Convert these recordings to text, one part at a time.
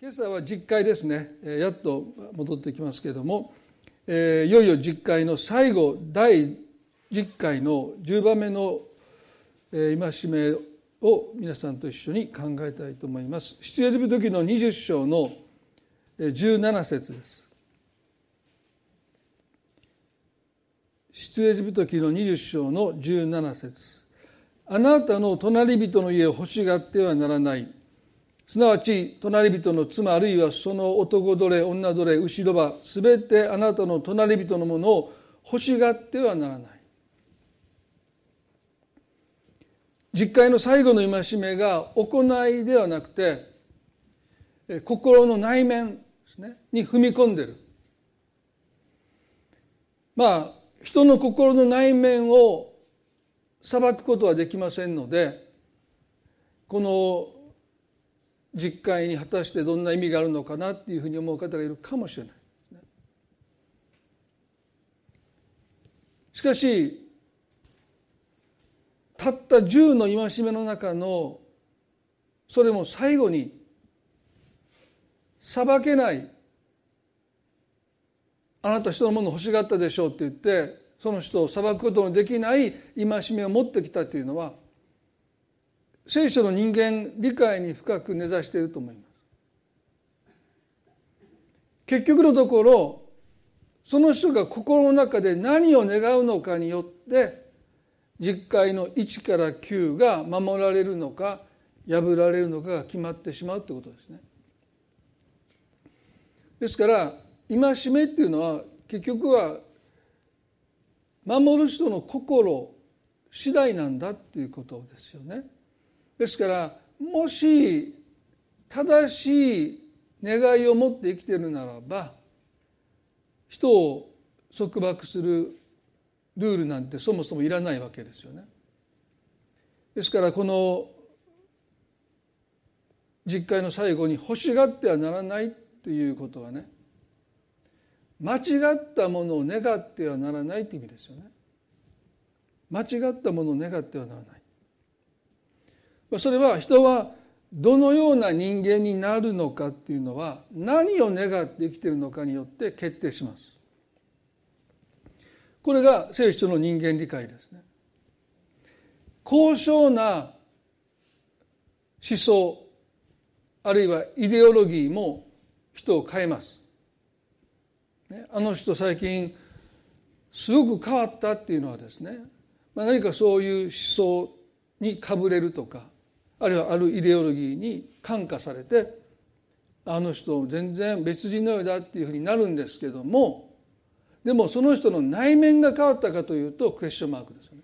今朝は実会ですねやっと戻ってきますけれども、えー、いよいよ実会の最後第10回の10番目の戒めを皆さんと一緒に考えたいと思います。出エジプト記の20章の17節です。出エジプト記の20章の17節あなたの隣人の家を欲しがってはならないすなわち隣人の妻あるいはその男奴隷女奴隷後ろばすべてあなたの隣人のものを欲しがってはならない。実会の最後の戒めが行いではなくて心の内面ですねに踏み込んでる。まあ人の心の内面を裁くことはできませんのでこの実会に果たしてどんな意味があるのかなっていうふうに思う方がいるかもしれない。しかしたった10の戒めの中のそれも最後に裁けないあなた人のもの欲しがったでしょうって言ってその人を裁くことのできない戒めを持ってきたというのは聖書の人間理解に深く根ざしていると思います結局のところその人が心の中で何を願うのかによって実会の1から9が守られるのか破られるのかが決まってしまうということですね。ですから戒めっていうのは結局は守る人の心次第なんだっていうことですよね。ですからもし正しい願いを持って生きているならば人を束縛するルールなんてそもそもいらないわけですよね。ですからこの実会の最後に欲しがってはならないということはね間違ったものを願ってはならないという意味ですよね。間違ったものを願ってはならない。それは人はどのような人間になるのかっていうのは何を願って生きているのかによって決定します。これが聖書の人間理解ですね。高尚な思想あるいはイデオロギーも人を変えます。ね、あの人最近すごく変わったっていうのはですね、まあ、何かそういう思想にかぶれるとかあるいはあるイデオロギーに感化されてあの人全然別人のようだっていうふうになるんですけどもでもその人の内面が変わったかというとクエスチョンマークですよね。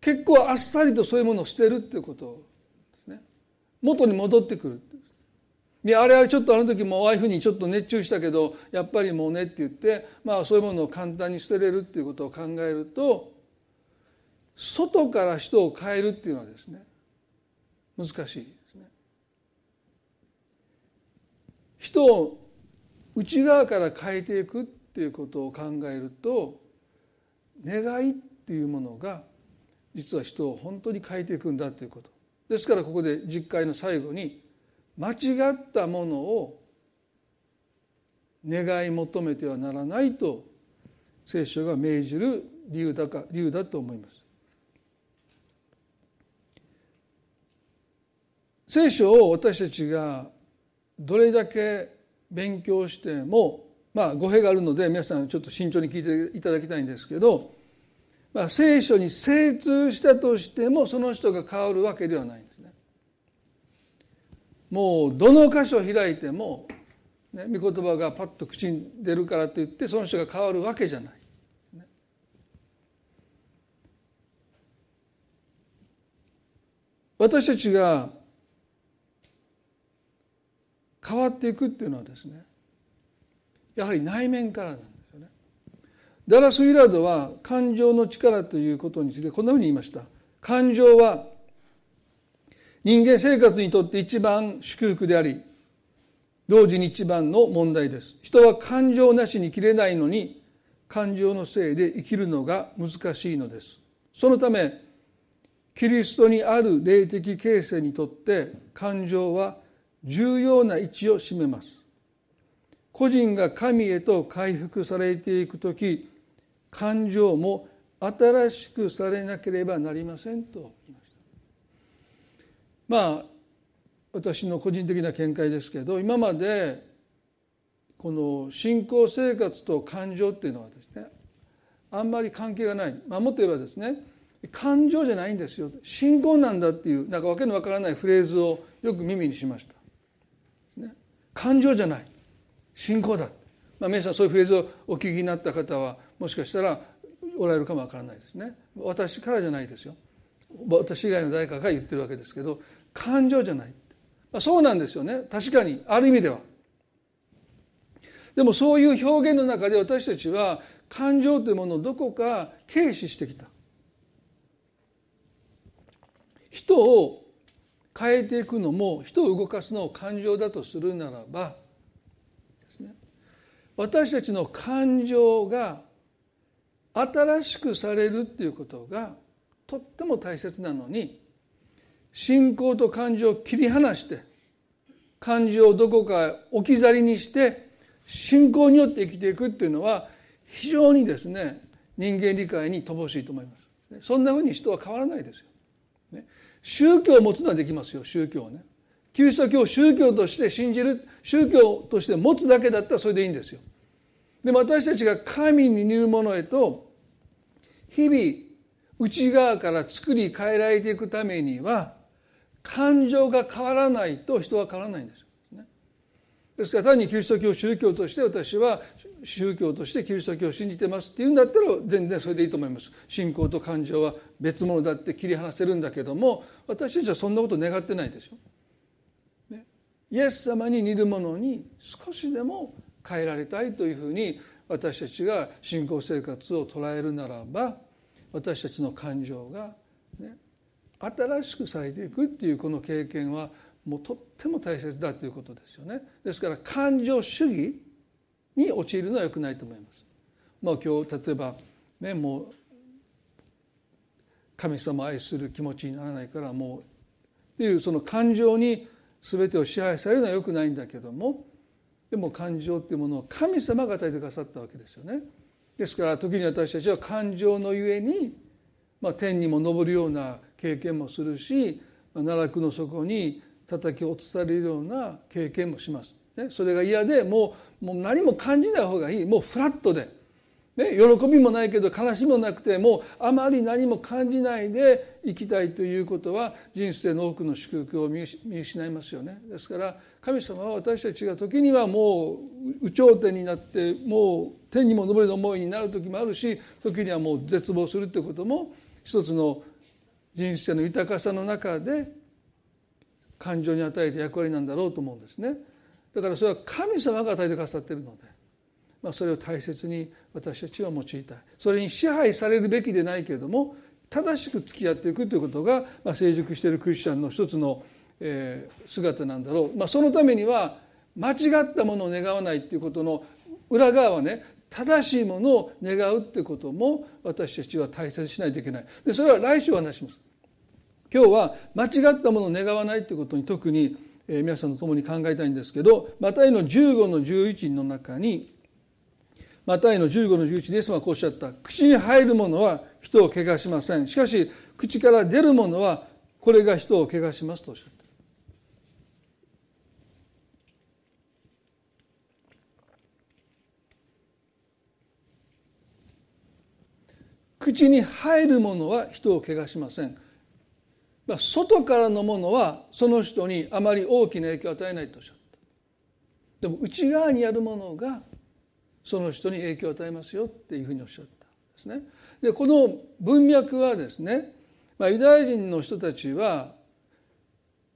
結構あっさりとそういうものを捨てるっていうことですね。元に戻ってくるいやあれはちょっとあの時もああいうふうにちょっと熱中したけどやっぱりもうねって言ってまあそういうものを簡単に捨てれるっていうことを考えると外から人を変えるっていうのはですね難しいですね。人を内側から変えていくっていうことを考えると願いっていうものが実は人を本当に変えていくんだということですからここで実会の最後に間違ったものを願い求めてはならないと聖書が命じる理由だか理由だと思います。聖書を私たちがどれだけ勉強してもまあ語弊があるので皆さんちょっと慎重に聞いていただきたいんですけど、まあ、聖書に精通したとしてもその人が変わるわけではないんですね。もうどの箇所開いても、ね、御言葉がパッと口に出るからといってその人が変わるわけじゃない。私たちが変わっていくっていうのはですねやはり内面からなんですよね。ダラス・ウィラードは感情の力ということについてこんなふうに言いました。感情は人間生活にとって一番祝福であり同時に一番の問題です。人は感情なしに生きれないのに感情のせいで生きるのが難しいのです。そのためキリストにある霊的形成にとって感情は重要な位置を占めます。個人が神へと回復されていく時感情も新しくされなければなりませんと。言いましたまあ私の個人的な見解ですけど今までこの信仰生活と感情っていうのはですねあんまり関係がない、まあ、もっと言えばですね感情じゃないんですよ。信仰なんだっていうなんかわけのわからないフレーズをよく耳にしました、感情じゃない。信仰だ、まあ、皆さんそういうフレーズをお聞きになった方はもしかしたらおられるかもわからないですね。私からじゃないですよ。私以外の誰かが言ってるわけですけど感情じゃない、まあ、そうなんですよね。確かに。ある意味では。でもそういう表現の中で私たちは感情というものをどこか軽視してきた。人を変えていくのも人を動かすのを感情だとするならば私たちの感情が新しくされるっていうことがとっても大切なのに信仰と感情を切り離して感情をどこか置き去りにして信仰によって生きていくっていうのは非常にですね人間理解に乏しいと思います。そんなふうに人は変わらないですよ、宗教を持つのはできますよ宗教をね。キリスト教を宗教として信じる宗教として持つだけだったらそれでいいんですよ。でも私たちが神に似るものへと日々内側から作り変えられていくためには感情が変わらないと人は変わらないんです。ですから単にキリスト教宗教として私は宗教としてキリスト教を信じてますっていうんだったら全然それでいいと思います。信仰と感情は別物だって切り離せるんだけども私たちはそんなこと願ってないですよ、ね、イエス様に似るものに少しでも変えられたいというふうに私たちが信仰生活を捉えるならば私たちの感情が、ね、新しくされていくっていうこの経験はもうとっても大切だということですよねですから感情主義に陥るのはよくないと思います。まあ、今日例えばねもう神様を愛する気持ちにならないからもうっていうその感情に全てを支配されるのはよくないんだけどもでも感情っていうものを神様が与えてくださったわけですよね。ですから時に私たちは感情のゆえに、まあ、天にも昇るような経験もするし奈落の底に叩き落とされるような経験もします。ね、それが嫌でもうもう何も感じない方がいいもうフラットで、ね、喜びもないけど悲しみもなくてもうあまり何も感じないで生きたいということは人生の多くの祝福を見失いますよね。ですから神様は私たちが時にはもう有頂天になってもう天にも昇る思いになる時もあるし時にはもう絶望するということも一つの人生の豊かさの中で感情に与えた役割なんだろうと思うんですね。だからそれは神様が与えてくださっているので、まあ、それを大切に私たちは用いたい。それに支配されるべきでないけれども正しく付き合っていくということが、まあ、成熟しているクリスチャンの一つの、えー、姿なんだろう、まあ、そのためには間違ったものを願わないっていうことの裏側はね正しいものを願うっていうことも私たちは大切にしないといけない。でそれは来週お話します。今日は間違ったものを願わないということに特に皆さんと共に考えたいんですけどマタイの15の11の中にマタイの15の11でイエスはこうおっしゃった。口に入るものは人を汚しません。しかし口から出るものはこれが人を汚しますとおっしゃった。口に入るものは人を汚しません、外からのものはその人にあまり大きな影響を与えないとおっしゃった。でも内側にあるものがその人に影響を与えますよっていうふうにおっしゃったんですね。でこの文脈はですね、まあ、ユダヤ人の人たちは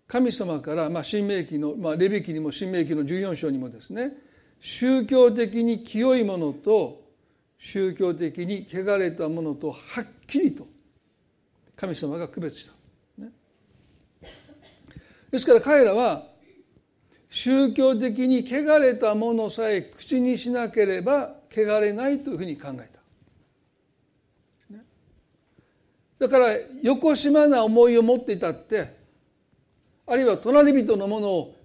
神様から、まあ、新明記の、まあ、レビ記にも新明記の14章にもですね宗教的に清いものと宗教的に汚れたものとはっきりと神様が区別した。ですから彼らは宗教的に汚れたものさえ口にしなければ汚れないというふうに考えた。だからよこしまな思いを持っていたってあるいは隣人のものを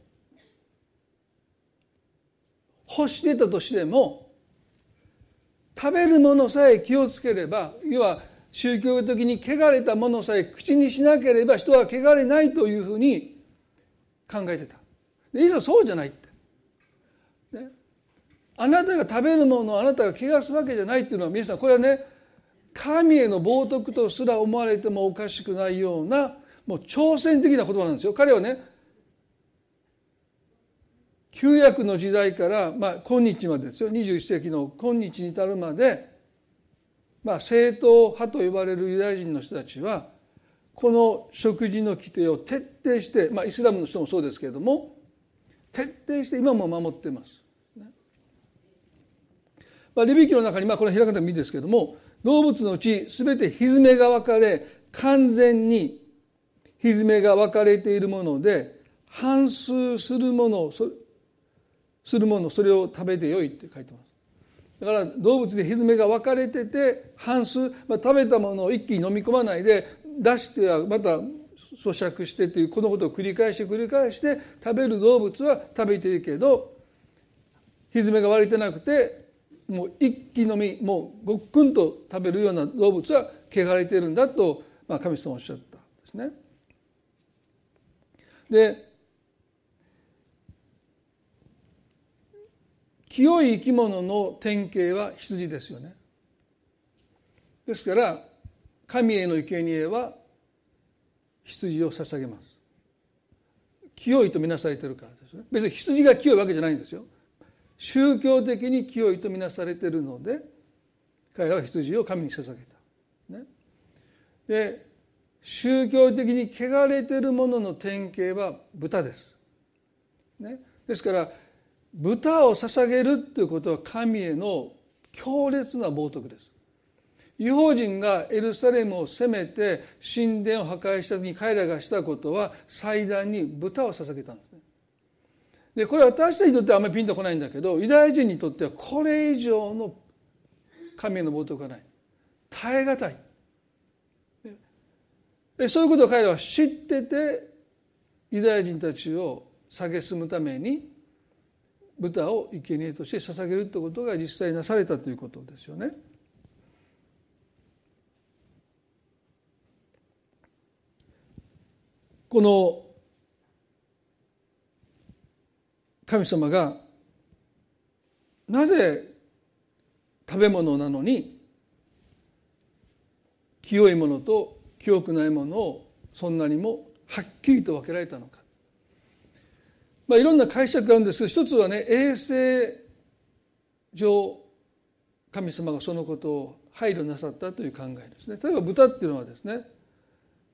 欲していたとしても食べるものさえ気をつければ要は宗教的に汚れたものさえ口にしなければ人は汚れないというふうに考えてた。いざそうじゃないって、ね、あなたが食べるものをあなたが汚すわけじゃないっていうのは皆さんこれはね神への冒涜とすら思われてもおかしくないようなもう挑戦的な言葉なんですよ。彼はね旧約の時代から、まあ、今日までですよ。21世紀の今日に至るまでまあ、正統派と呼ばれるユダヤ人の人たちはこの食事の規定を徹底して、まあ、イスラムの人もそうですけれども徹底して今も守っています。まあ、レビキの中に、まあ、これ開かなくてもいいですけれども動物のうち全てひずめが分かれ完全にひずめが分かれているもので反数するものするものそれを食べてよいって書いてます。だから動物でひずめが分かれてて半数、まあ、食べたものを一気に飲み込まないで出してはまた咀嚼してというこのことを繰り返して繰り返して食べる動物は食べているけどひずめが割れてなくてもう一気飲みもうごっくんと食べるような動物は汚れているんだと、まあ、神様おっしゃったんですね。で清い生き物の典型は羊ですよねですから神への生贄は羊を捧げます。清いとみなされてるからですね。別に羊が清いわけじゃないんですよ。宗教的に清いとみなされているので彼らは羊を神に捧げた、ね、で宗教的に汚れているものの典型は豚です、ね、ですから豚を捧げるということは神への強烈な冒涜です。違法人がエルサレムを攻めて神殿を破壊した時に彼らがしたことは祭壇に豚を捧げたんですね。でこれ私たちにとってはあんまりピンとこないんだけどユダヤ人にとってはこれ以上の神への冒涜がない耐え難いそういうことを彼らは知っててユダヤ人たちを蔑むために豚を生贄として捧げるということが実際なされたということですよね。この神様がなぜ食べ物なのに清いものと清くないものをそんなにもはっきりと分けられたのか。まあ、いろんな解釈があるんですけど一つはね衛生上神様がそのことを配慮なさったという考えですね。例えば豚っていうのはですね、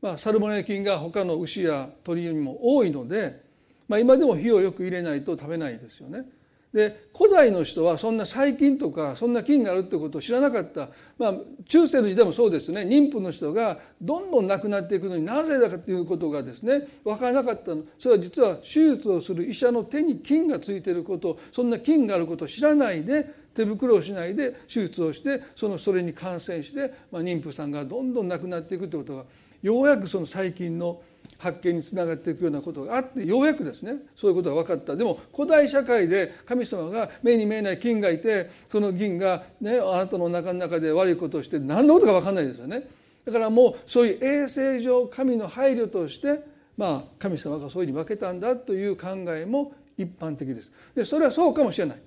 まあ、サルモネラ菌が他の牛や鳥よりも多いので、まあ、今でも火をよく入れないと食べないですよね。で古代の人はそんな細菌とかそんな菌があるってことを知らなかった、まあ、中世の時代もそうですね。妊婦の人がどんどん亡くなっていくのになぜだかということがですね分からなかったの。それは実は手術をする医者の手に菌がついていること。そんな菌があることを知らないで手袋をしないで手術をしてそのそれに感染して、まあ、妊婦さんがどんどん亡くなっていくということがようやくその細菌の発見につながっていくようなことがあってようやくですねそういうことが分かった。でも古代社会で神様が目に見えない菌がいてその菌が、ね、あなたの中の中で悪いことをして何のことか分かんないですよね。だからもうそういう衛生上神の配慮としてまあ神様がそういうふうに分けたんだという考えも一般的です。でそれはそうかもしれない。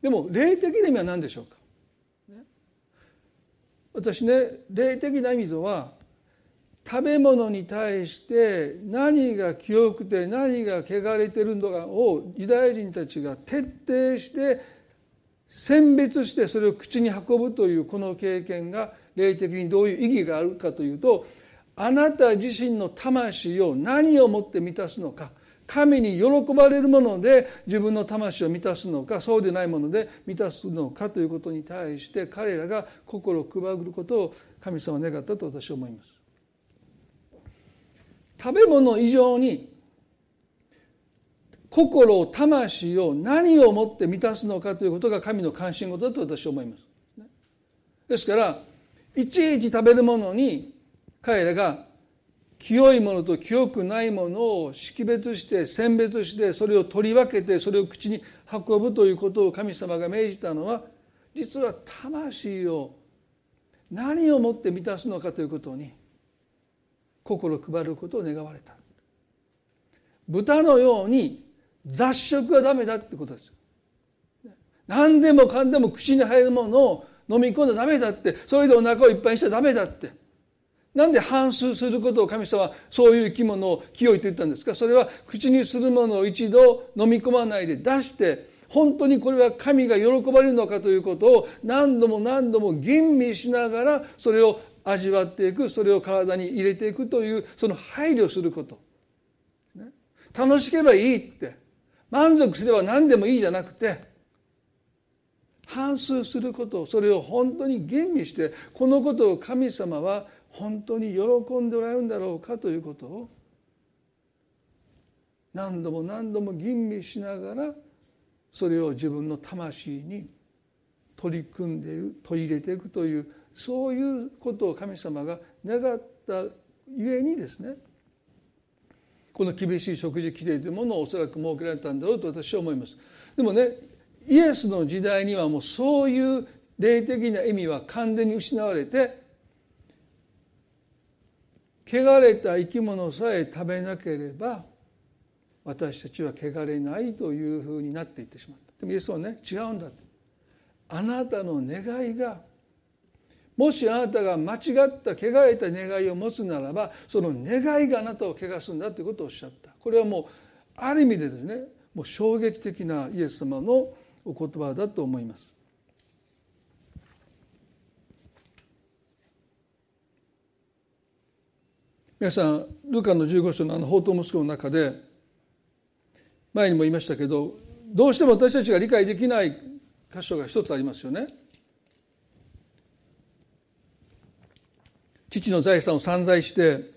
でも霊的な意味は何でしょうか、私ね霊的な意味とは食べ物に対して何が清くて何が汚れてるのかをユダヤ人たちが徹底して選別してそれを口に運ぶというこの経験が霊的にどういう意義があるかというとあなた自身の魂を何をもって満たすのか神に喜ばれるもので自分の魂を満たすのかそうでないもので満たすのかということに対して彼らが心を配ることを神様は願ったと私は思います。食べ物以上に心魂を何をもって満たすのかということが神の関心事だと私は思います。ですからいちいち食べるものに彼らが清いものと清くないものを識別して選別してそれを取り分けてそれを口に運ぶということを神様が命じたのは実は魂を何をもって満たすのかということに心配ることを願われた。豚のように雑食はダメだってことです。何でもかんでも口に入るものを飲み込んだらダメだって。それでお腹をいっぱいにしちゃダメだって。なんで反数することを神様はそういう生き物を清いと言ったんですか。それは口にするものを一度飲み込まないで出して本当にこれは神が喜ばれるのかということを何度も何度も吟味しながらそれを味わっていくそれを体に入れていくというその配慮すること、楽しければいいって。満足すれば何でもいいじゃなくて反数することそれを本当に吟味してこのことを神様は本当に喜んでおられるんだろうかということを何度も何度も吟味しながらそれを自分の魂に取り組んでいる取り入れていくというそういうことを神様が願ったゆえにですねこの厳しい食事規定というものをおそらく設けられたんだろうと私は思います。でもねイエスの時代にはもうそういう霊的な意味は完全に失われて汚れた生き物さえ食べなければ私たちは汚れないというふうになっていってしまったでもイエスはね違うんだあなたの願いがもしあなたが間違った汚れた願いを持つならばその願いがあなたを汚すんだということをおっしゃった。これはもうある意味でですねもう衝撃的なイエス様のお言葉だと思います。皆さんルカの15章のあの宝刀息子の中で前にも言いましたけどどうしても私たちが理解できない箇所が一つありますよね。父の財産を散財して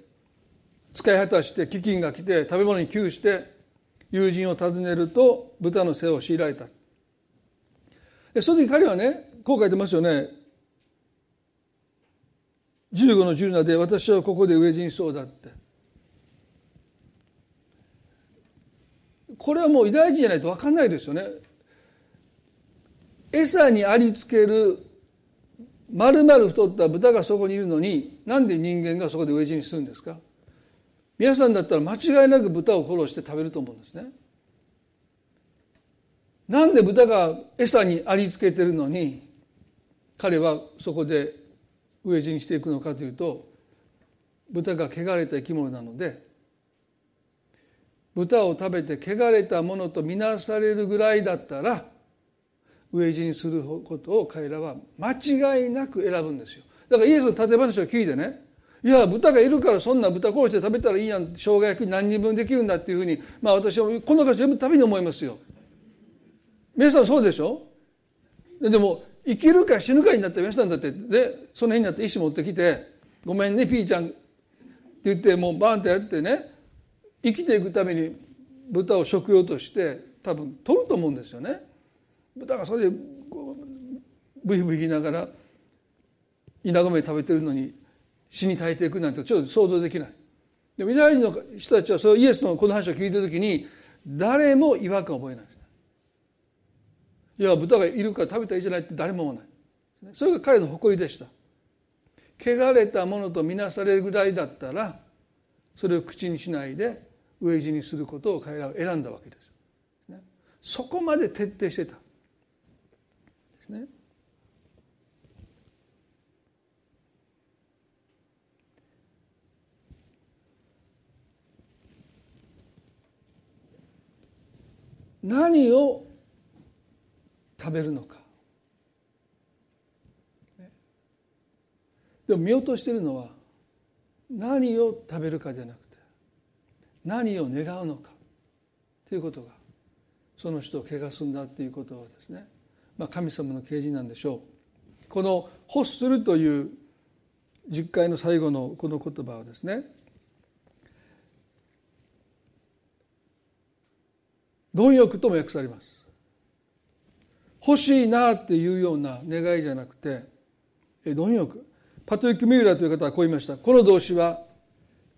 使い果たして飢饉が来て食べ物に窮して友人を訪ねると豚の背を強いられた。その時彼はねこう書いてますよね。15の17で私はここで飢え死にそうだって。これはもうユダヤ人じゃないと分かんないですよね。餌にありつける丸々太った豚がそこにいるのになんで人間がそこで飢え死にするんですか？皆さんだったら間違いなく豚を殺して食べると思うんですね。なんで豚が餌にありつけてるのに彼はそこで飢え死にしていくのかというと豚が汚れた生き物なので豚を食べて汚れたものとみなされるぐらいだったら飢え死にすることを彼らは間違いなく選ぶんですよ。だからイエスの例え話を聞いてねいや豚がいるからそんな豚殺して食べたらいいやん生姜焼き何人分できるんだっていうふうにまあ私はこの歌詞読むたびに思いますよ。皆さんそうでしょ？でも生きるか死ぬかになった皆さんだってでその辺になって石持ってきて「ごめんねピーちゃん」って言ってもうバーンってやってね生きていくために豚を食用として多分取ると思うんですよね。豚がそれでブヒブヒ言いながら稲米食べてるのに死に絶えていくなんてちょっと想像できない。でもユダヤ人の人たちはそイエスのこの話を聞いた時に誰も違和感を覚えない。いや豚がいるから食べたらいいじゃないって誰も思わない。それが彼の誇りでした。汚れたものとみなされるぐらいだったらそれを口にしないで飢え死にすることを彼らは選んだわけです、そこまで徹底してた。ね。何を食べるのか。でも見落としてるのは何を食べるかじゃなくて何を願うのかということがその人を汚すんだということはですね、まあ、神様の啓示なんでしょう。この「欲する」という10回の最後のこの言葉はですね貪欲とも訳されます。欲しいなっていうような願いじゃなくて貪欲。パトリック・ミューラーという方はこう言いました。この動詞は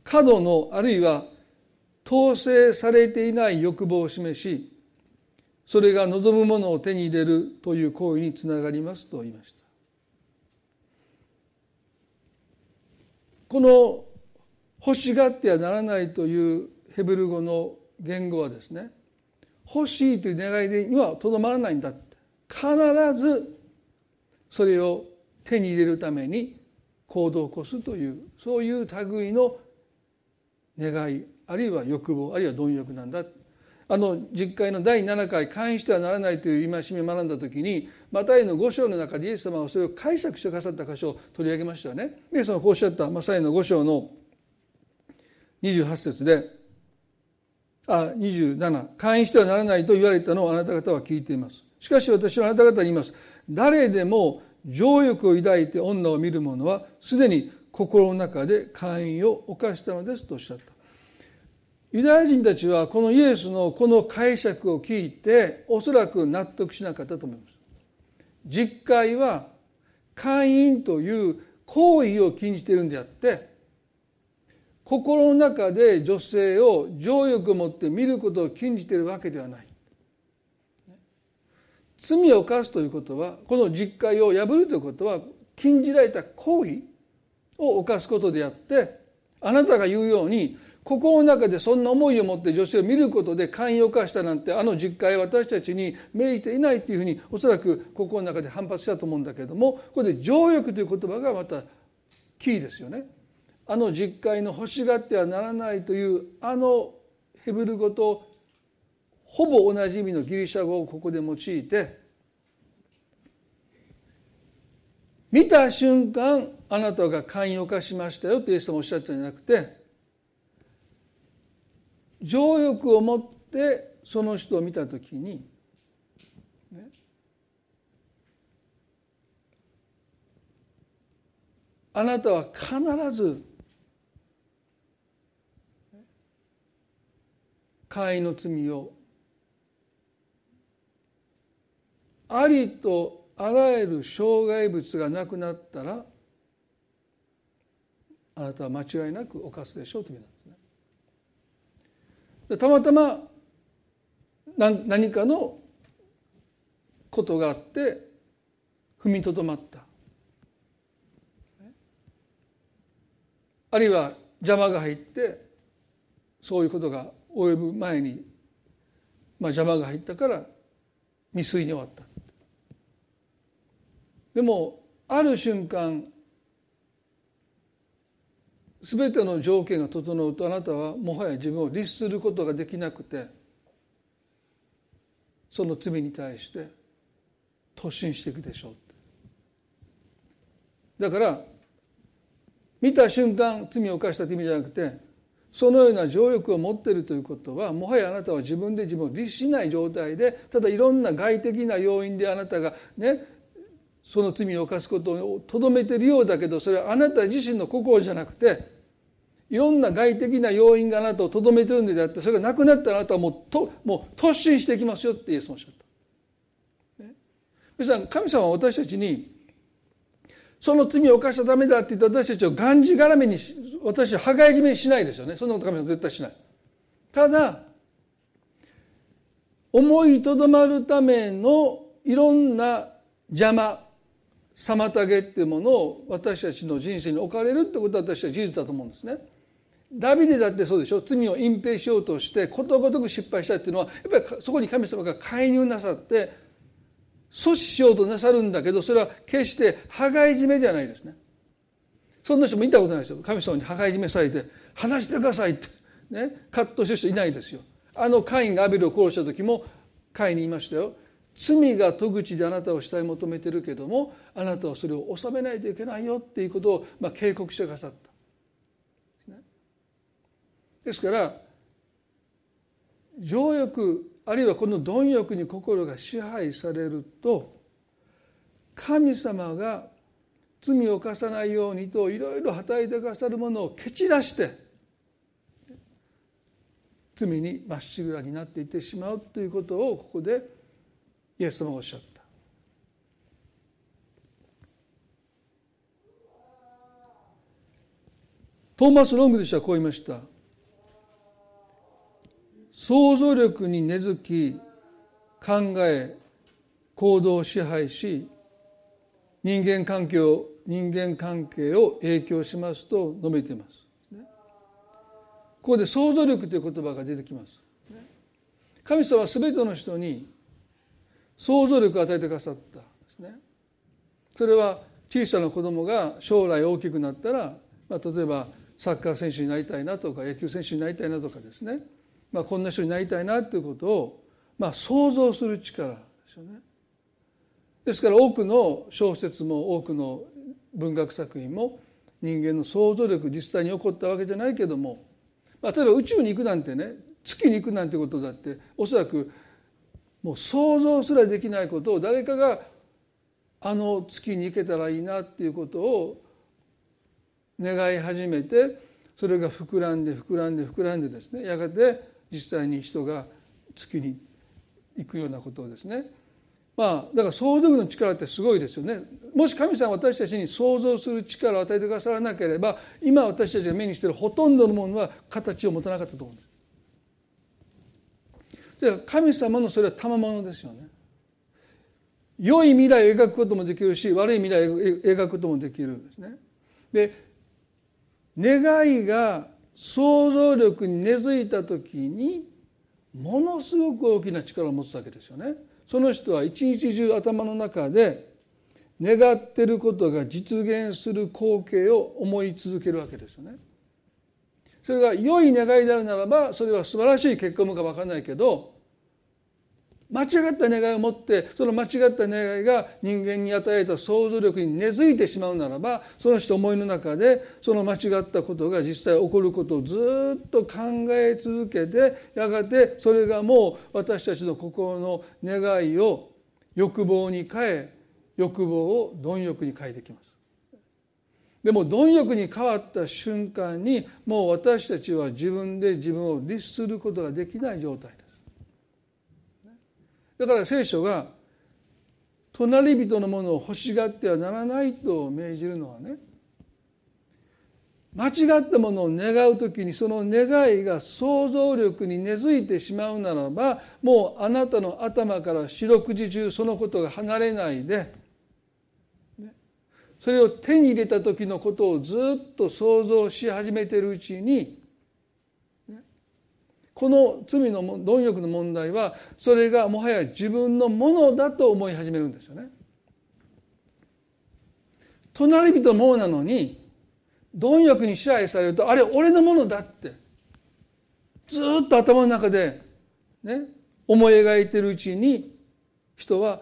過度のあるいは統制されていない欲望を示しそれが望むものを手に入れるという行為につながりますと言いました。この欲しがってはならないというヘブル語の言語はですね欲しいという願いにはとどまらないんだって。必ずそれを手に入れるために行動を起こすというそういう類の願いあるいは欲望あるいは貪欲なんだあの実会の第7回会員してはならないという戒めを学んだ時にマタイの5章の中でイエス様はそれを解釈してくださった箇所を取り上げましたよね。イエス様はこうおっしゃったマサイの5章の28節であ27会員してはならないと言われたのをあなた方は聞いています。しかし私はあなた方に言います。誰でも情欲を抱いて女を見る者はすでに心の中で会員を犯したのですとおっしゃった。ユダヤ人たちはこのイエスのこの解釈を聞いておそらく納得しなかったと思います。実会は会員という行為を禁じているんであって心の中で女性を情欲を持って見ることを禁じているわけではない。罪を犯すということはこの実戒を破るということは禁じられた行為を犯すことであってあなたが言うように心の中でそんな思いを持って女性を見ることで寛容化したなんてあの実戒私たちに命じていないっていうふうにおそらく心の中で反発したと思うんだけれどもここで情欲という言葉がまたキーですよね。あの実戒の欲しがってはならないというあのヘブル語とほぼ同じ意味のギリシャ語をここで用いて見た瞬間あなたが寛容化しましたよとイエス様おっしゃったんじゃなくて情欲を持ってその人を見た時に、ね、あなたは必ず会員の罪をありとあらゆる障害物がなくなったらあなたは間違いなく犯すでしょうという。たまたま何かのことがあって踏みとどまった。あるいは邪魔が入ってそういうことが及ぶ前に、まあ、邪魔が入ったから未遂に終わった。でもある瞬間全ての条件が整うとあなたはもはや自分を律することができなくてその罪に対して突進していくでしょうだから見た瞬間罪を犯したという意味じゃなくてそのような情欲を持っているということはもはやあなたは自分で自分を律しない状態でただいろんな外的な要因であなたがねその罪を犯すことをとどめているようだけどそれはあなた自身の心じゃなくていろんな外的な要因があなたをとどめてるのであってそれがなくなったらあなたはもうともう突進していきますよってイエスもおっしゃった。ね、皆さん神様は私たちにその罪を犯しちゃダメだって言った私たちをがんじがらめに私は羽交い締めにしないですよねそんなこと神様絶対しないただ思いとどまるためのいろんな邪魔妨げっていうものを私たちの人生に置かれるってことは私は事実だと思うんですね。ダビデだってそうでしょ罪を隠蔽しようとしてことごとく失敗したっていうのはやっぱりそこに神様が介入なさって阻止しようとなさるんだけどそれは決して羽交い締めじゃないですね。そんな人も見たことないですよ神様に羽交い締めされて「話してください」ってね葛藤してる人いないですよあのカインがアベルを殺した時もカインに言いましたよ罪が戸口であなたを死体求めてるけどもあなたはそれを収めないといけないよっていうことを、まあ、警告してくださった。ですから情欲あるいはこの貪欲に心が支配されると神様が罪を犯さないようにといろいろ働いてくださるものを蹴散らして罪にまっしぐらになっていってしまうということをここでイエス様がおっしゃった。トーマス・ロングでしたこう言いました想像力に根付き考え行動を支配し人間関係を人間関係を影響しますと述べています。ここで想像力という言葉が出てきます。神様は全ての人に想像力を与えてくださったんですね。それは小さな子供が将来大きくなったら、まあ、例えばサッカー選手になりたいなとか野球選手になりたいなとかですね、まあ、こんな人になりたいなということを、まあ、想像する力ですよね。ですから多くの小説も多くの文学作品も人間の想像力実際に起こったわけじゃないけども、まあ、例えば宇宙に行くなんてね月に行くなんてことだっておそらくもう想像すらできないことを誰かがあの月に行けたらいいなっていうことを願い始めてそれが膨らんで膨らんで膨らんでですねやがて実際に人が月に行くようなことをですね。まあだから想像力の力ってすごいですよね。もし神様私たちに想像する力を与えてくださらなければ今私たちが目にしているほとんどのものは形を持たなかったと思うんです。で神様のそれは賜物ですよね。良い未来を描くこともできるし悪い未来を描くこともできるんですね。で願いが想像力に根付いた時にものすごく大きな力を持つわけですよね。その人は一日中頭の中で願ってることが実現する光景を思い続けるわけですよね。それが良い願いであるならばそれは素晴らしい結果もか分からないけど間違った願いを持ってその間違った願いが人間に与えた想像力に根付いてしまうならばその人思いの中でその間違ったことが実際起こることをずっと考え続けてやがてそれがもう私たちの心の願いを欲望に変え欲望を貪欲に変えてきます。でも貪欲に変わった瞬間にもう私たちは自分で自分を律することができない状態。だから聖書が隣人のものを欲しがってはならないと命じるのはね間違ったものを願う時にその願いが想像力に根付いてしまうならばもうあなたの頭から四六時中そのことが離れないでそれを手に入れた時のことをずっと想像し始めてるうちにこの罪の貪欲の問題はそれがもはや自分のものだと思い始めるんですよね。隣人もなのに貪欲に支配されるとあれ俺のものだってずっと頭の中でね思い描いてるうちに人は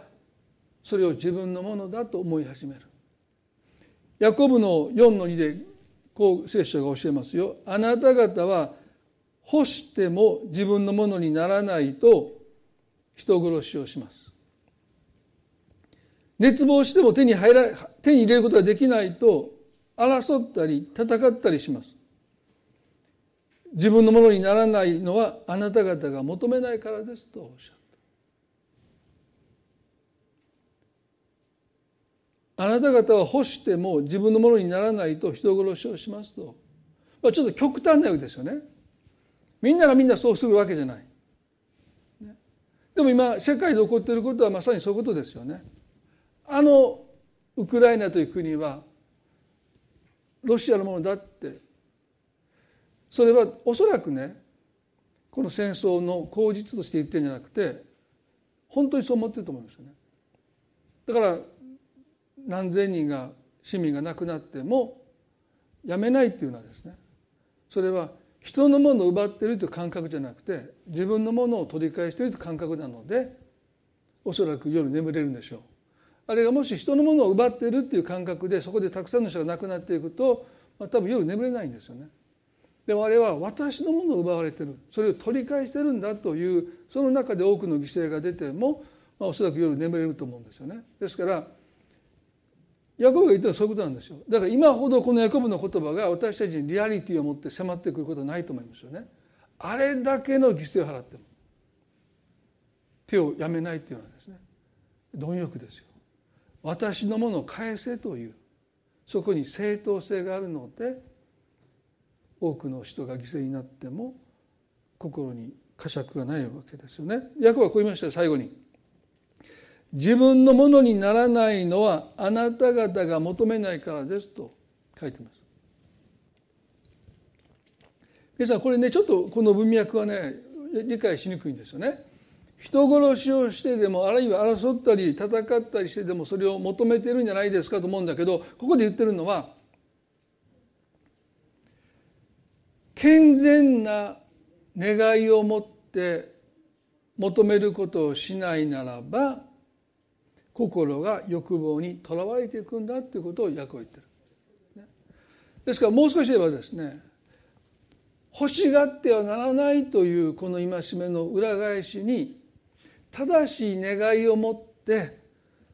それを自分のものだと思い始める。ヤコブの4の2でこう聖書が教えますよ。あなた方は干しても自分のものにならないと人殺しをします。熱望しても手に入ら手に入れることができないと争ったり戦ったりします。自分のものにならないのはあなた方が求めないからですとおっしゃった。あなた方は干しても自分のものにならないと人殺しをしますと、まあ、ちょっと極端なようですよね。みんながみんなそうするわけじゃない。でも今世界で起こっていることはまさにそういうことですよね。あのウクライナという国はロシアのものだってそれはおそらくねこの戦争の口実として言ってるんじゃなくて本当にそう思ってると思うんですよね。だから何千人が市民が亡くなってもやめないっていうのはですねそれは人のものを奪っているという感覚じゃなくて自分のものを取り返しているという感覚なのでおそらく夜眠れるんでしょう。あれがもし人のものを奪っているっていう感覚でそこでたくさんの人が亡くなっていくと、まあ、多分夜眠れないんですよね。でもあれは私のものを奪われてる。それを取り返してるんだというその中で多くの犠牲が出ても、まあ、おそらく夜眠れると思うんですよね。ですからヤコブが言ったのはそういうことなんですよだから今ほどこのヤコブの言葉が私たちにリアリティを持って迫ってくることはないと思いますよねあれだけの犠牲を払っても手をやめないっていうのはですね貪欲ですよ私のものを返せというそこに正当性があるので多くの人が犠牲になっても心に呵責がないわけですよね。ヤコはこう言いました最後に。自分のものにならないのはあなた方が求めないからですと書いてます。皆さんこれねちょっとこの文脈はね理解しにくいんですよね。人殺しをしてでもあるいは争ったり戦ったりしてでもそれを求めてるんじゃないですかと思うんだけどここで言ってるのは健全な願いを持って求めることをしないならば心が欲望にとらわれていくんだということを訳は言ってる。ですからもう少し言えばですね欲しがってはならないというこの戒めの裏返しに正しい願いを持って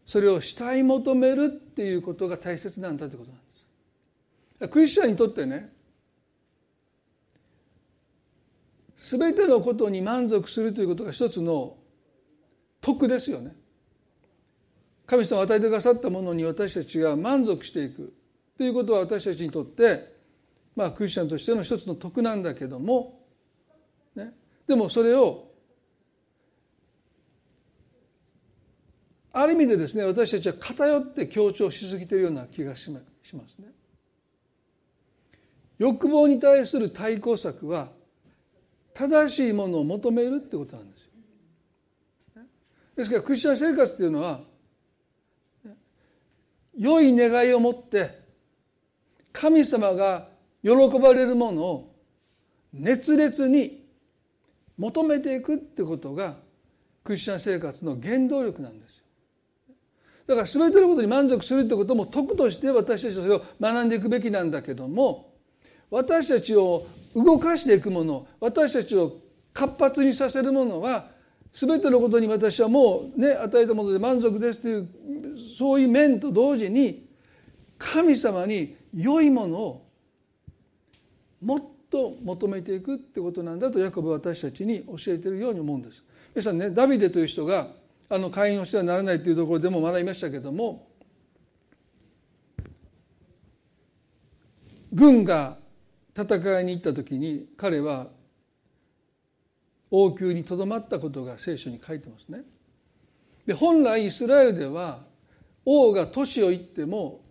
それを慕い求めるっていうことが大切なんだということなんです。クリスチャンにとってね全てのことに満足するということが一つの徳ですよね。神様が与えてくださったものに私たちが満足していくということは私たちにとってまあクリスチャンとしての一つの徳なんだけども、ね、でもそれをある意味でですね私たちは偏って強調しすぎているような気がしますね。欲望に対する対抗策は正しいものを求めるってことなんですよ。ですからクリスチャン生活っていうのは良い願いを持って神様が喜ばれるものを熱烈に求めていくってことがクリスチャン生活の原動力なんですよ。だから全てのことに満足するってことも徳として私たちはそれを学んでいくべきなんだけども私たちを動かしていくもの私たちを活発にさせるものは全てのことに私はもうね与えたもので満足ですというそういう面と同時に神様に良いものをもっと求めていくってことなんだとヤコブは私たちに教えているように思うんです。皆さんねダビデという人があの会員をしてはならないというところでも学びましたけども軍が戦いに行った時に彼は王宮にとどまったことが聖書に書いてますね。で本来イスラエルでは王が都市を行っても、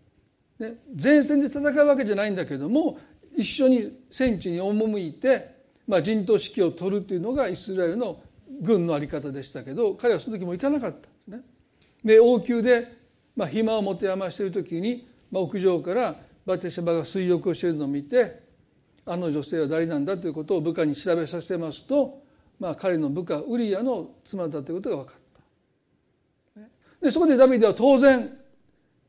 ね、前線で戦うわけじゃないんだけども一緒に戦地に赴いて、まあ、陣頭指揮を取るというのがイスラエルの軍の在り方でしたけど彼はその時も行かなかったんですね。で王宮で、まあ、暇を持て余している時に、まあ、屋上からバテシャバが水浴をしているのを見てあの女性は誰なんだということを部下に調べさせますと、まあ、彼の部下ウリアの妻だということが分かった。でそこでダビデは当然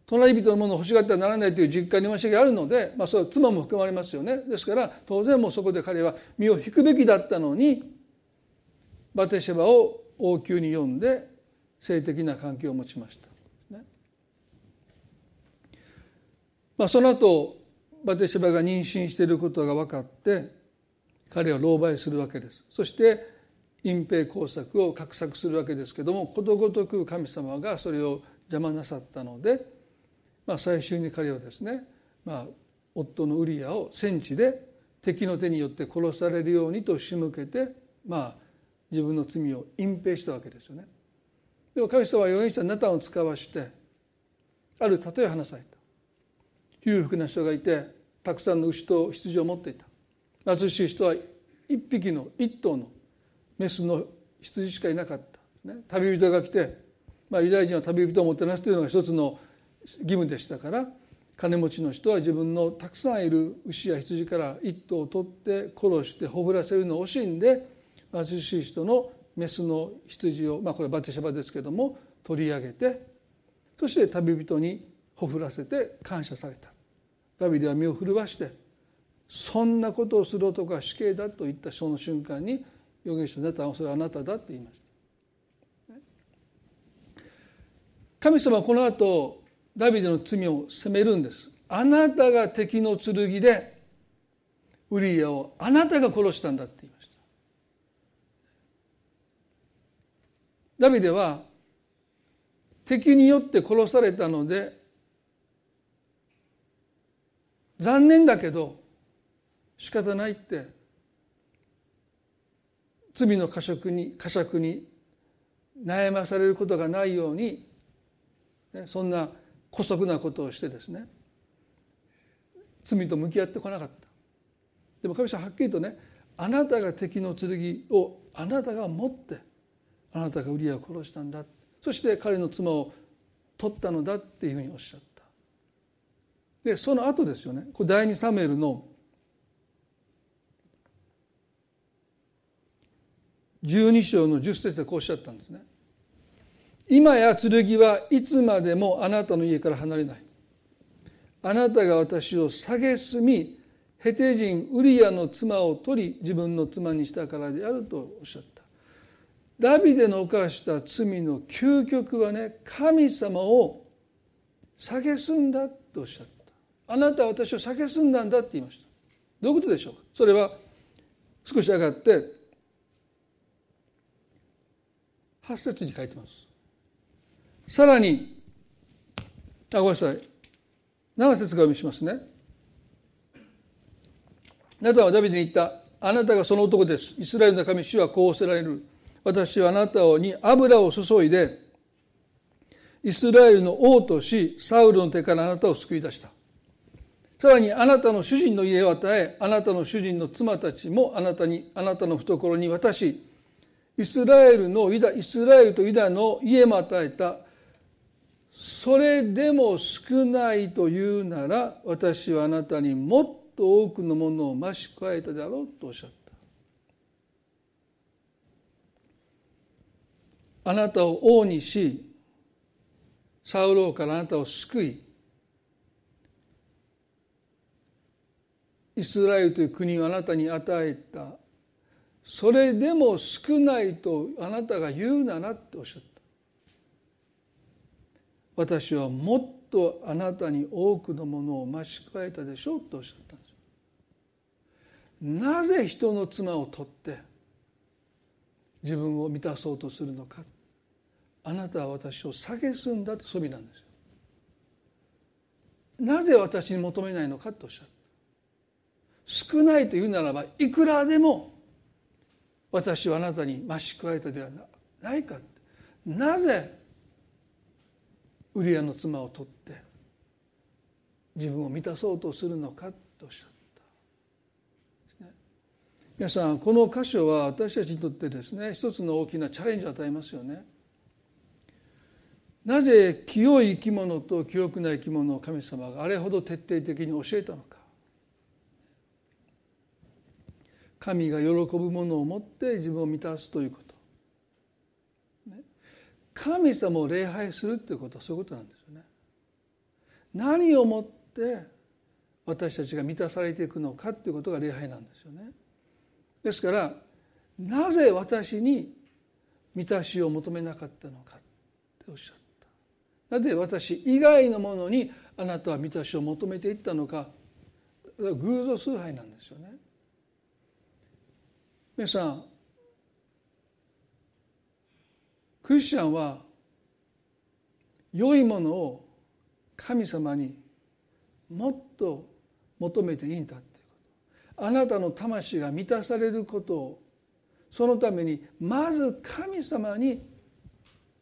隣人のものを欲しがってはならないという実家にましがあるので、まあ、それは妻も含まれますよねですから当然もうそこで彼は身を引くべきだったのにバテシェバを王宮に呼んで性的な関係を持ちました。ねまあ、その後バテシェバが妊娠していることが分かって彼は狼狽するわけですそして隠蔽工作を画策するわけですけどもことごとく神様がそれを邪魔なさったので、まあ、最終に彼はですね、まあ、夫のウリアを戦地で敵の手によって殺されるようにと仕向けて、まあ、自分の罪を隠蔽したわけですよね。でも神様は預言者ナタンを使わしてある例えを話された。裕福な人がいてたくさんの牛と羊を持っていた貧しい人は一匹の一頭のメスの羊しかいなかった、ね、旅人が来て、まあ、ユダヤ人は旅人をもてなすというのが一つの義務でしたから金持ちの人は自分のたくさんいる牛や羊から一頭を取って殺してほふらせるのを惜しんで貧しい人のメスの羊を、まあ、これはバテシャバですけども取り上げてそして旅人にほふらせて感謝された。ダビデは身を震わしてそんなことをする男は死刑だと言ったその瞬間に預言者ナタンはそれはあなただと言いました。神様はこの後ダビデの罪を責めるんです。あなたが敵の剣でウリアをあなたが殺したんだって言いました。ダビデは敵によって殺されたので残念だけど仕方ないって罪の過食に過酌に悩まされることがないようにそんな姑息なことをしてですね罪と向き合ってこなかった。でも神様はっきりとねあなたが敵の剣をあなたが持ってあなたがウリアを殺したんだ。そして彼の妻を取ったのだっていうふうにおっしゃった。でその後ですよね。これ第二サムエルの12章の10節でこうおっしゃったんですね。今や剣はいつまでもあなたの家から離れない。あなたが私を蔑みヘテ人ウリアの妻を取り自分の妻にしたからであるとおっしゃった。ダビデの犯した罪の究極はね神様を蔑んだとおっしゃった。あなたは私を蔑んだんだって言いました。どういうことでしょうか。それは少し上がって8節に書いてます。さらにあごめんなさい。7節が読みしますね。あなたはダビデに言った。あなたがその男です。イスラエルの神主はこうおせられる。私はあなたに油を注いでイスラエルの王としサウルの手からあなたを救い出した。さらにあなたの主人の家を与えあなたの主人の妻たちもあなたにあなたの懐に渡しイスラエルのユダイスラエルとユダの家も与えた。それでも少ないというなら私はあなたにもっと多くのものを増し加えたであろうとおっしゃった。あなたを王にしサウローからあなたを救いイスラエルという国をあなたに与えた。それでも少ないとあなたが言うならっておっしゃった。私はもっとあなたに多くのものを増し加えたでしょうとおっしゃったんです。なぜ人の妻を取って自分を満たそうとするのか。あなたは私を蔑んだとそびなんですよ。なぜ私に求めないのかとおっしゃった。少ないというならばいくらでも私はあなたに増し加えたではないかなぜウリアの妻を取って自分を満たそうとするのかとおっしゃった皆さんこの箇所は私たちにとってですね一つの大きなチャレンジを与えますよね。なぜ清い生き物と清くない生き物を神様があれほど徹底的に教えたのか。神が喜ぶものを持って自分を満たすということ神様を礼拝するっていうことはそういうことなんですよね。何をもって私たちが満たされていくのかっていうことが礼拝なんですよね。ですからなぜ私に満たしを求めなかったのかっておっしゃった。なぜ私以外のものにあなたは満たしを求めていったのか偶像崇拝なんですよね。皆さんクリスチャンは良いものを神様にもっと求めていいんだっていうこと。あなたの魂が満たされることをそのためにまず神様に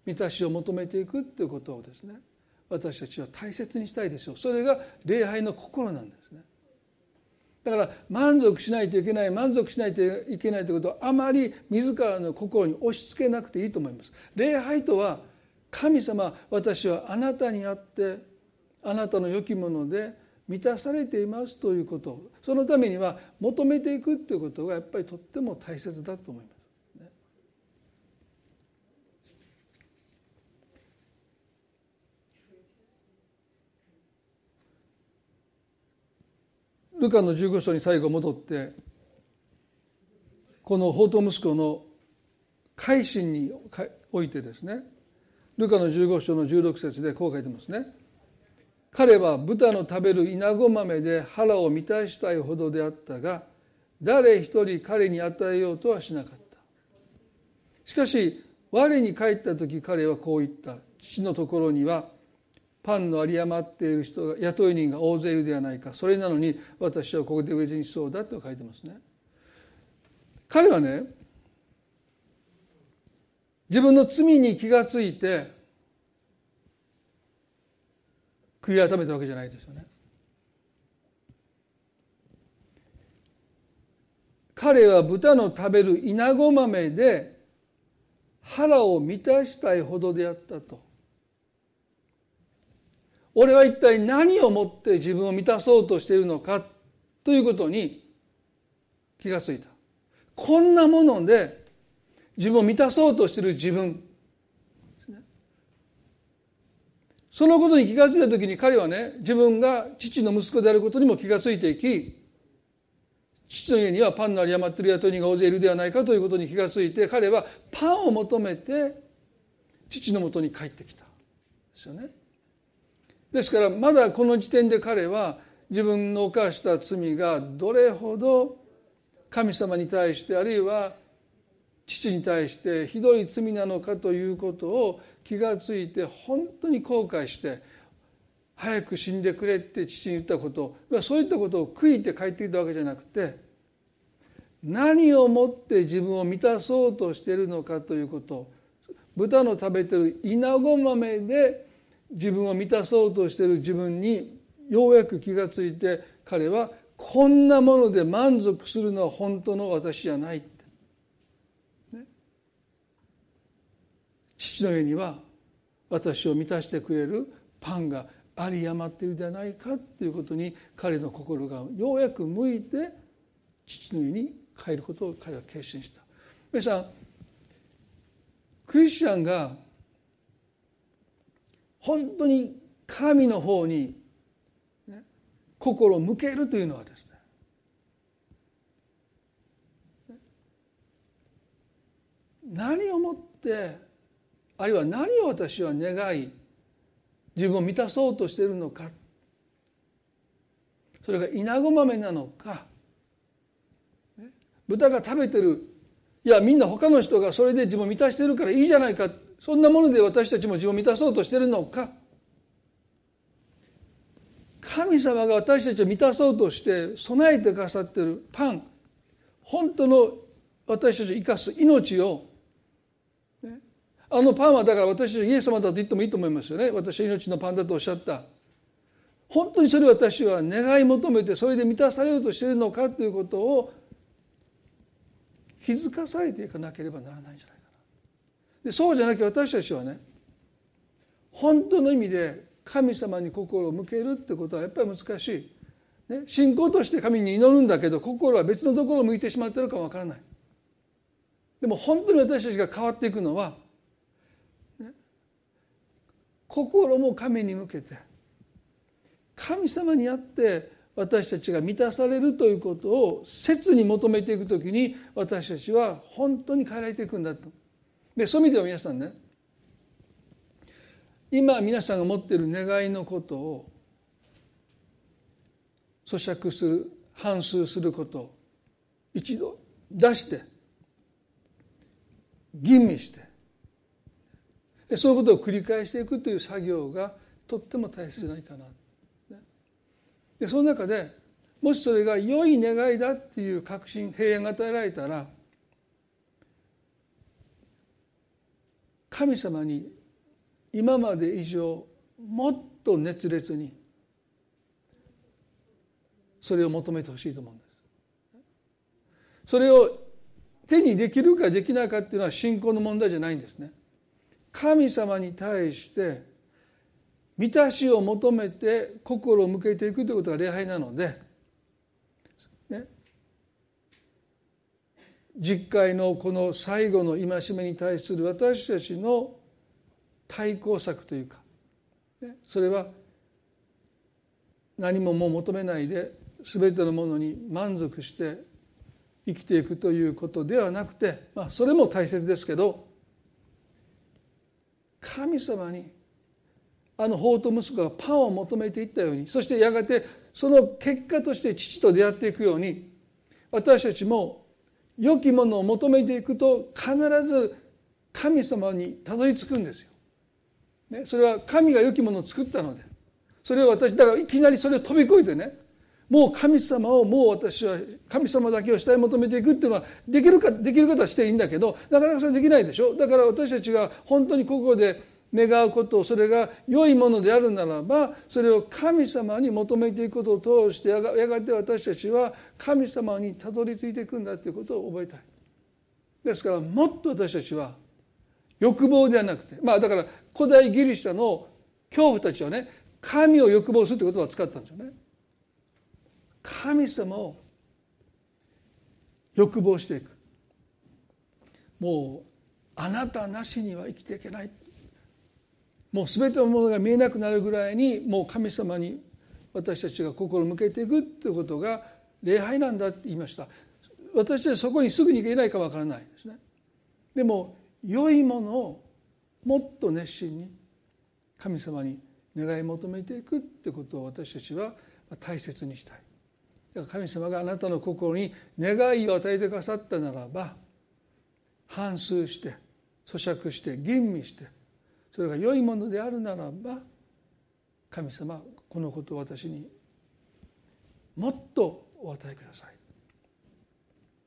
満たしを求めていくっていうことをですね。私たちは大切にしたいですよ。それが礼拝の心なんですね。だから満足しないといけない満足しないといけないということをあまり自らの心に押し付けなくていいと思います。礼拝とは神様私はあなたにあってあなたの良きもので満たされていますということそのためには求めていくということがやっぱりとっても大切だと思います。ルカの15章に最後戻ってこの法と息子の改心においてですねルカの15章の16節でこう書いてますね。彼は豚の食べる稲子豆で腹を満たしたいほどであったが誰一人彼に与えようとはしなかったしかし我に帰った時彼はこう言った父のところにはパンの有り余っている人が雇い人が大勢いるではないか。それなのに私はここで飢え死にしそうだと書いてますね。彼はね自分の罪に気がついて悔い改めたわけじゃないですよね。彼は豚の食べるイナゴ豆で腹を満たしたいほどであったと。俺は一体何をもって自分を満たそうとしているのかということに気がついた。こんなもので自分を満たそうとしている自分。そのことに気がついた時に彼はね自分が父の息子であることにも気がついていき父の家にはパンの有り余っている雇い人が大勢いるではないかということに気がついて彼はパンを求めて父のもとに帰ってきた。ですよね。ですからまだこの時点で彼は自分の犯した罪がどれほど神様に対してあるいは父に対してひどい罪なのかということを気がついて本当に後悔して早く死んでくれって父に言ったことそういったことを悔いて帰ってきたわけじゃなくて何をもって自分を満たそうとしているのかということ豚の食べてるイナゴ豆で自分を満たそうとしている自分にようやく気がついて彼はこんなもので満足するのは本当の私じゃないって、ね、父の家には私を満たしてくれるパンが有り余ってるではないかということに彼の心がようやく向いて父の家に帰ることを彼は決心した。皆さんクリスチャンが本当に神の方に、心を向けるというのはですね何をもってあるいは何を私は願い自分を満たそうとしているのかそれが稲子豆なのか豚が食べてるいやみんな他の人がそれで自分を満たしてるからいいじゃないかっそんなもので私たちも自分を満たそうとしてるのか？神様が私たちを満たそうとして備えてくださってるパン本当の私たちを生かす命をあのパンはだから私はイエス様だと言ってもいいと思いますよね。私は命のパンだとおっしゃった。本当にそれ私は願い求めてそれで満たされようとしているのかということを気づかされていかなければならないんじゃないでそうじゃなきゃ私たちはね本当の意味で神様に心を向けるってことはやっぱり難しい、ね、信仰として神に祈るんだけど心は別のところを向いてしまってるかもわからない。でも本当に私たちが変わっていくのは心も神に向けて神様にあって私たちが満たされるということを切に求めていくときに私たちは本当に変えられていくんだと。でそういう意味では皆さんね今皆さんが持っている願いのことを咀嚼する反数することを一度出して吟味してそういうことを繰り返していくという作業がとっても大切じゃないかな。でその中でもしそれが良い願いだっていう確信平安が与えられたら神様に今まで以上もっと熱烈にそれを求めてほしいと思うんです。それを手にできるかできないかっていうのは信仰の問題じゃないんですね。神様に対して満たしを求めて心を向けていくということが礼拝なので、ね、実会のこの最後の戒めに対する私たちの対抗策というか、それは何ももう求めないで全てのものに満足して生きていくということではなくて、まあ、それも大切ですけど神様にあの法と息子がパンを求めていったようにそしてやがてその結果として父と出会っていくように私たちも良きものを求めていくと必ず神様にたどり着くんですよ。ね、それは神が良きものを作ったのでそれを私だからいきなりそれを飛び越えてねもう神様をもう私は神様だけを下へ求めていくっていうのはできるかできる方はしていいんだけどなかなかそれできないでしょだから私たちが本当にここで願うことそれが良いものであるならばそれを神様に求めていくことを通してやがて私たちは神様にたどり着いていくんだということを覚えたい。ですからもっと私たちは欲望ではなくてまあだから古代ギリシャの恐怖たちはね神を欲望するという言葉を使ったんですよね。神様を欲望していくもうあなたなしには生きていけないもう全てのものが見えなくなるぐらいにもう神様に私たちが心を向けていくということが礼拝なんだって言いました。私たちそこにすぐに行けないかわからない。ですね。でも良いものをもっと熱心に神様に願い求めていくってことを私たちは大切にしたい。だから神様があなたの心に願いを与えてくださったならば反芻して咀嚼して吟味してそれが良いものであるならば神様このことを私にもっとお与えくださ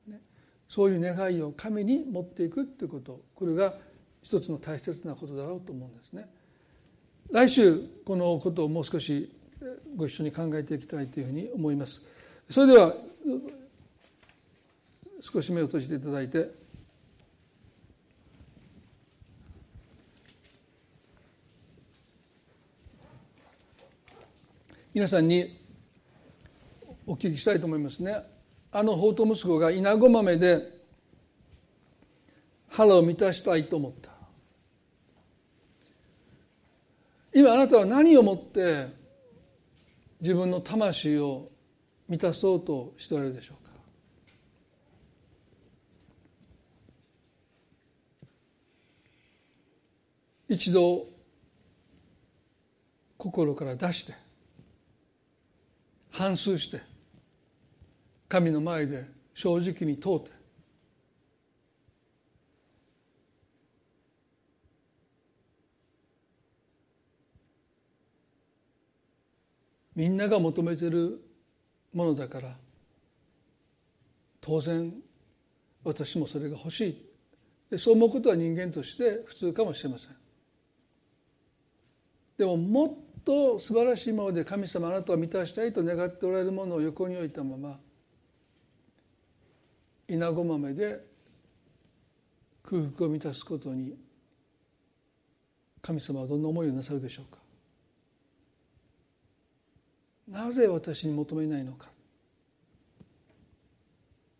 い、ね、そういう願いを神に持っていくということこれが一つの大切なことだろうと思うんですね。来週このことをもう少しご一緒に考えていきたいというふうに思います。それでは少し目を閉じていただいて皆さんにお聞きしたいと思いますね。あの法と息子が稲子豆で腹を満たしたいと思った。今あなたは何をもって自分の魂を満たそうとしておられるでしょうか？一度心から出して反芻して神の前で正直に問うてみんなが求めてるものだから当然私もそれが欲しい。でそう思うことは人間として普通かもしれません。でももっと素晴らしいもので神様あなたを満たしたいと願っておられるものを横に置いたまま稲子豆で空腹を満たすことに神様はどんな思いをなさるでしょうか。なぜ私に求めないのか。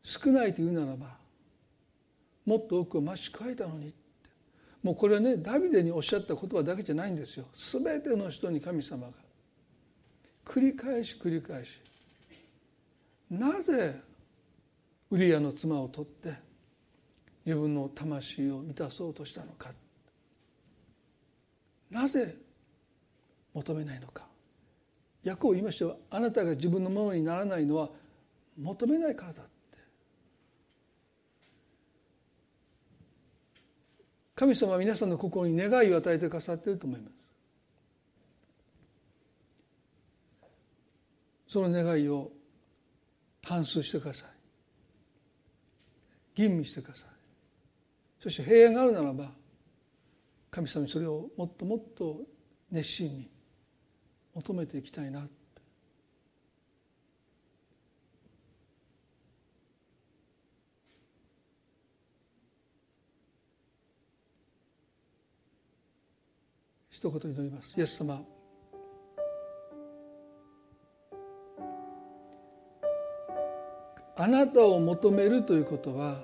少ないというならばもっと多くを増し加えたのにもうこれはねダビデにおっしゃった言葉だけじゃないんですよ。全ての人に神様が。繰り返し繰り返し。なぜウリアの妻を取って自分の魂を満たそうとしたのか。なぜ求めないのか。役を言いましたよ。あなたが自分のものにならないのは求めないからだって神様は皆さんの心に願いを与えてくださっていると思いますその願い。を反芻してください。吟味してください。そして平安があるならば神様にそれをもっともっと熱心に求めていきたいな。一言祈ります。イエス様。あなたを求めるということは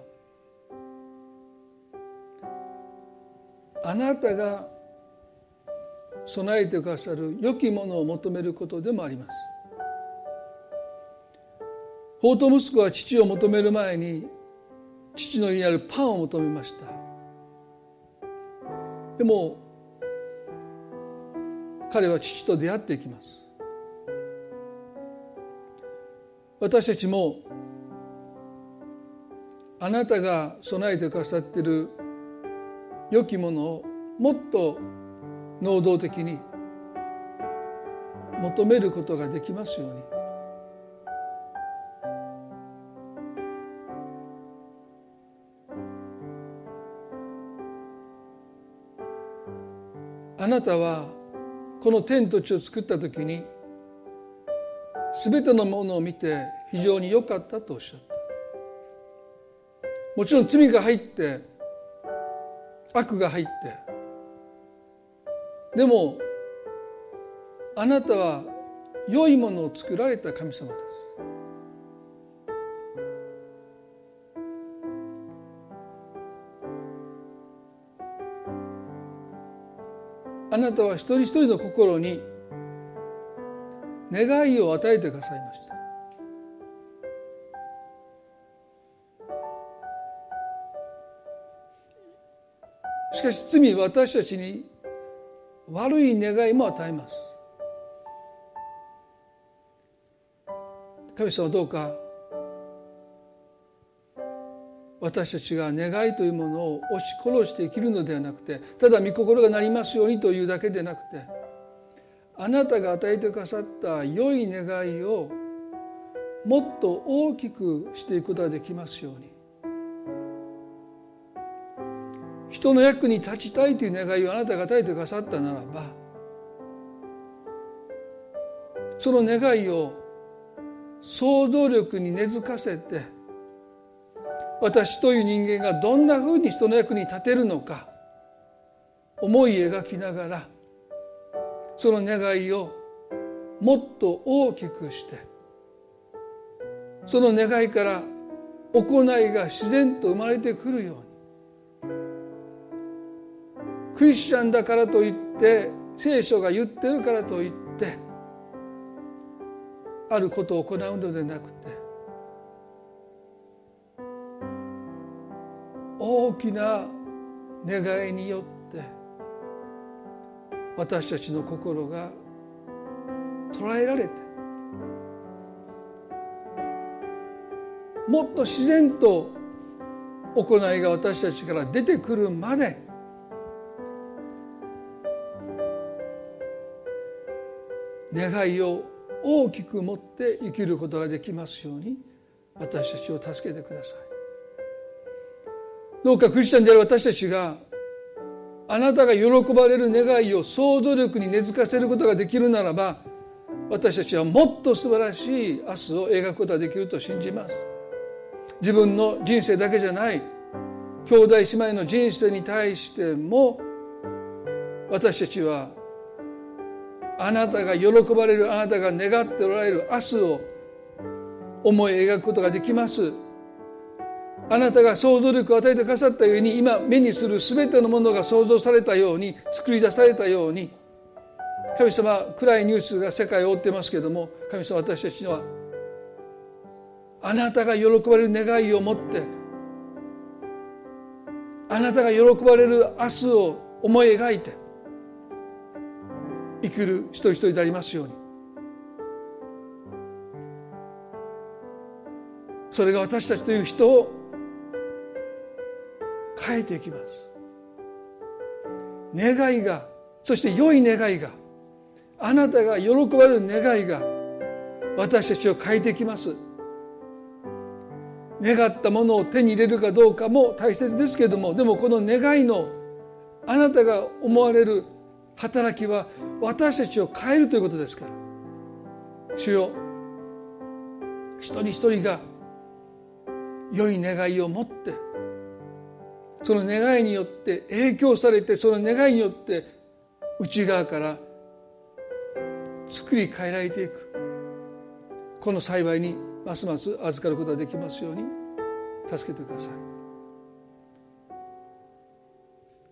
あなたが備えてくださる良きものを求めることでもあります。法と息子は父を求める前に父の家にあるパンを求めました。でも彼は父と出会っていきます。私たちもあなたが備えてくださっている良きものをもっと能動的に求めることができますように。あなたはこの天と地を作った時に全てのものを見て非常に良かったとおっしゃった。もちろん罪が入って悪が入って。でもあなたは良いものを作られた神様であなたは一人一人の心に願いを与えてくださいました。しかし罪私たちに悪い願いも与えます。神様どうか私たちが願いというものを押し殺して生きるのではなくてただ御心がなりますようにというだけでなくてあなたが与えてくださった良い願いをもっと大きくしていくことができますように。人の役に立ちたいという願いをあなたが与えてくださったならばその願いを想像力に根付かせて私という人間がどんなふうに人の役に立てるのか思い描きながらその願いをもっと大きくしてその願いから行いが自然と生まれてくるように。クリスチャンだからといって聖書が言ってるからといってあることを行うのではなくて大きな願いによって私たちの心が捉えられてもっと自然と行いが私たちから出てくるまで願いを大きく持って生きることができますように私たちを助けてください。どうかクリスチャンである私たちがあなたが喜ばれる願いを想像力に根付かせることができるならば私たちはもっと素晴らしい明日を描くことができると信じます。自分の人生だけじゃない兄弟姉妹の人生に対しても私たちはあなたが喜ばれるあなたが願っておられる明日を思い描くことができます。あなたが想像力を与えてくださったように今目にする全てのものが想像されたように作り出されたように神様暗いニュースが世界を覆ってますけれども神様私たちはあなたが喜ばれる願いを持ってあなたが喜ばれる明日を思い描いて生きる一人一人でありますように。それが私たちという人を変えていきます。願いがそして良い願いがあなたが喜ばれる願いが私たちを変えてきます。願ったものを手に入れるかどうかも大切ですけれどもでもこの願いのあなたが思われる働きは私たちを変えるということですから。主よ一人一人が良い願いを持ってその願いによって影響されてその願いによって内側から作り変えられていく。この幸いにますます預かることができますように助けてください。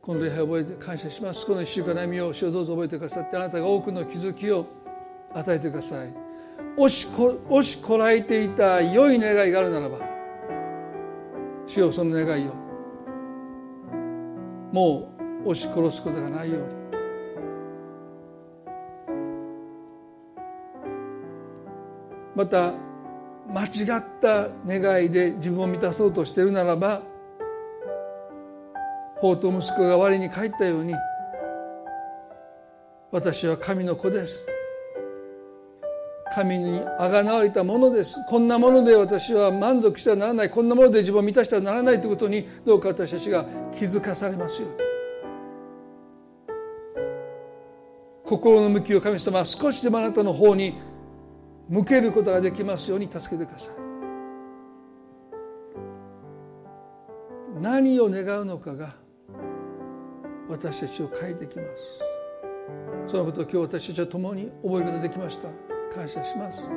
この礼拝を覚えて感謝します。この一週間の歩みを主をどうぞ覚えてくださってあなたが多くの気づきを与えてください。押しこ押しこらえていた良い願いがあるならば主よその願いをもう押し殺すことがないように。また間違った願いで自分を満たそうとしているならば法と息子が我に帰ったように私は神の子です。神にあがなわれたものです。こんなもので私は満足してはならない。こんなもので自分を満たしてはならないということにどうか私たちが気づかされますように。心の向きを神様は少しでもあなたの方に向けることができますように助けてください。何を願うのかが私たちを変えてきます。そのことを今日私たちは共に覚えることができました。感謝します。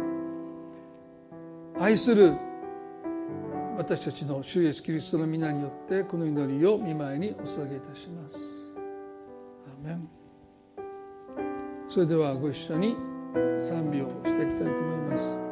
愛する私たちの主イエスキリストの皆によってこの祈りを見舞いにお捧げいたします。アメン。それではご一緒に賛美をしていきたいと思います。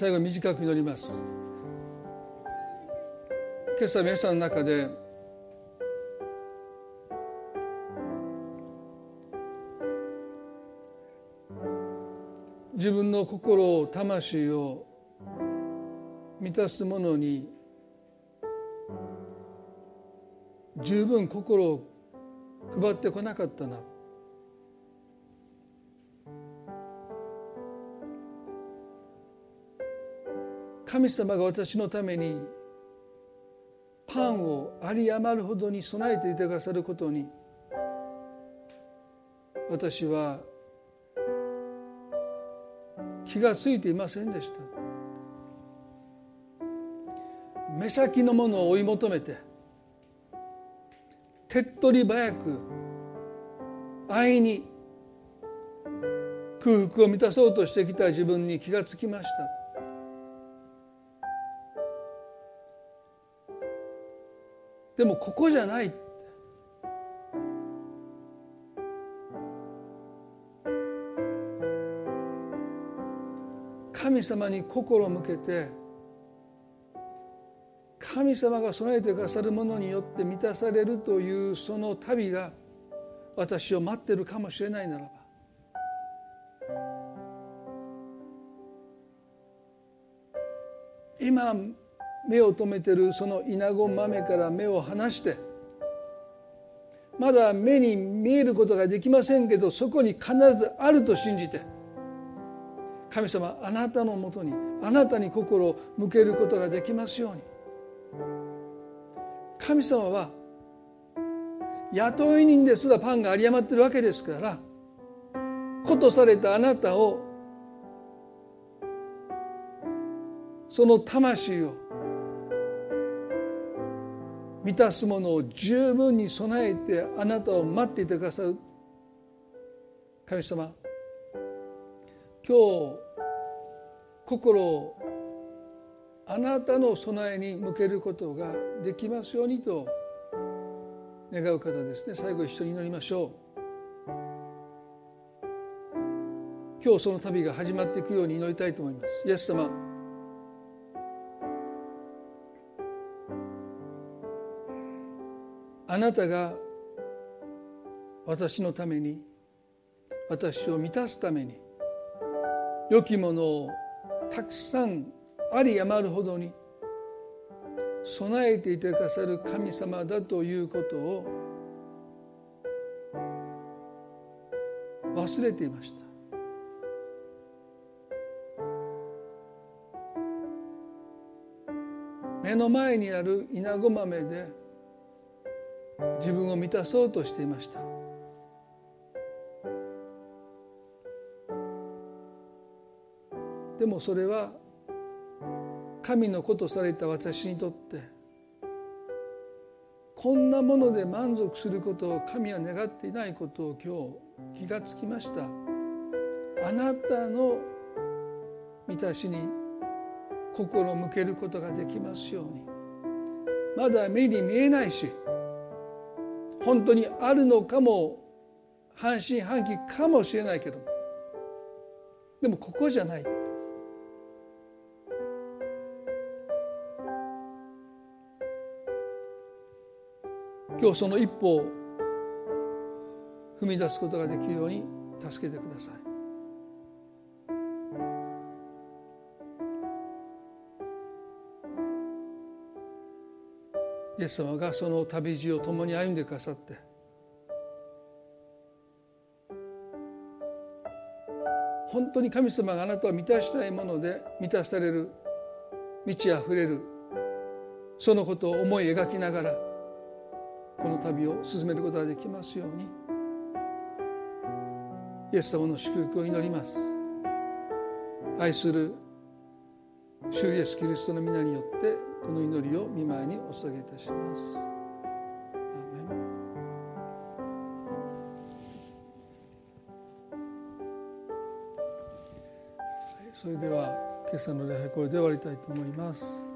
最後短く祈ります。今朝皆さんの中で自分の心を魂を満たすものに十分心を配ってこなかったな。神様が私のためにパンを有り余るほどに備えていてくださることに私は気がついていませんでした。目先のものを追い求めて手っ取り早く安易に空腹を満たそうとしてきた自分に気がつきました。でもここじゃない。神様に心を向けて神様が備えてくださるものによって満たされるというその旅が私を待ってるかもしれないならば今目を留めてるそのイナゴ豆から目を離してまだ目に見えることができませんけどそこに必ずあると信じて神様あなたのもとにあなたに心を向けることができますように。神様は雇い人ですらパンが有り余ってるわけですからことされたあなたをその魂を満たすものを十分に備えてあなたを待っていてくださる。神様今日心をあなたの備えに向けることができますようにと願う方ですね。最後一緒に祈りましょう。今日その旅が始まっていくように祈りたいと思います。イエス様あなたが私のために私を満たすために良きものをたくさんあり余るほどに備えていてくださる神様だということを忘れていました。目の前にある稲子豆で自分を満たそうとしていました。でもそれは神の子とされた私にとってこんなもので満足することを神は願っていないことを今日気がつきました。あなたの満たしに心向けることができますように。まだ目に見えないし本当にあるのかも半信半疑かもしれないけどでもここじゃない。今日その一歩を踏み出すことができるように助けてください。イエス様がその旅路を共に歩んでくださって。本当に神様があなたを満たしたいもので満たされる満ち溢れるそのことを思い描きながらこの旅を進めることができますように。イエス様の祝福を祈ります。愛する主イエスキリストの皆によってこの祈りを見舞いにお捧げいたします。それでは今朝の礼拝これで終わりたいと思います。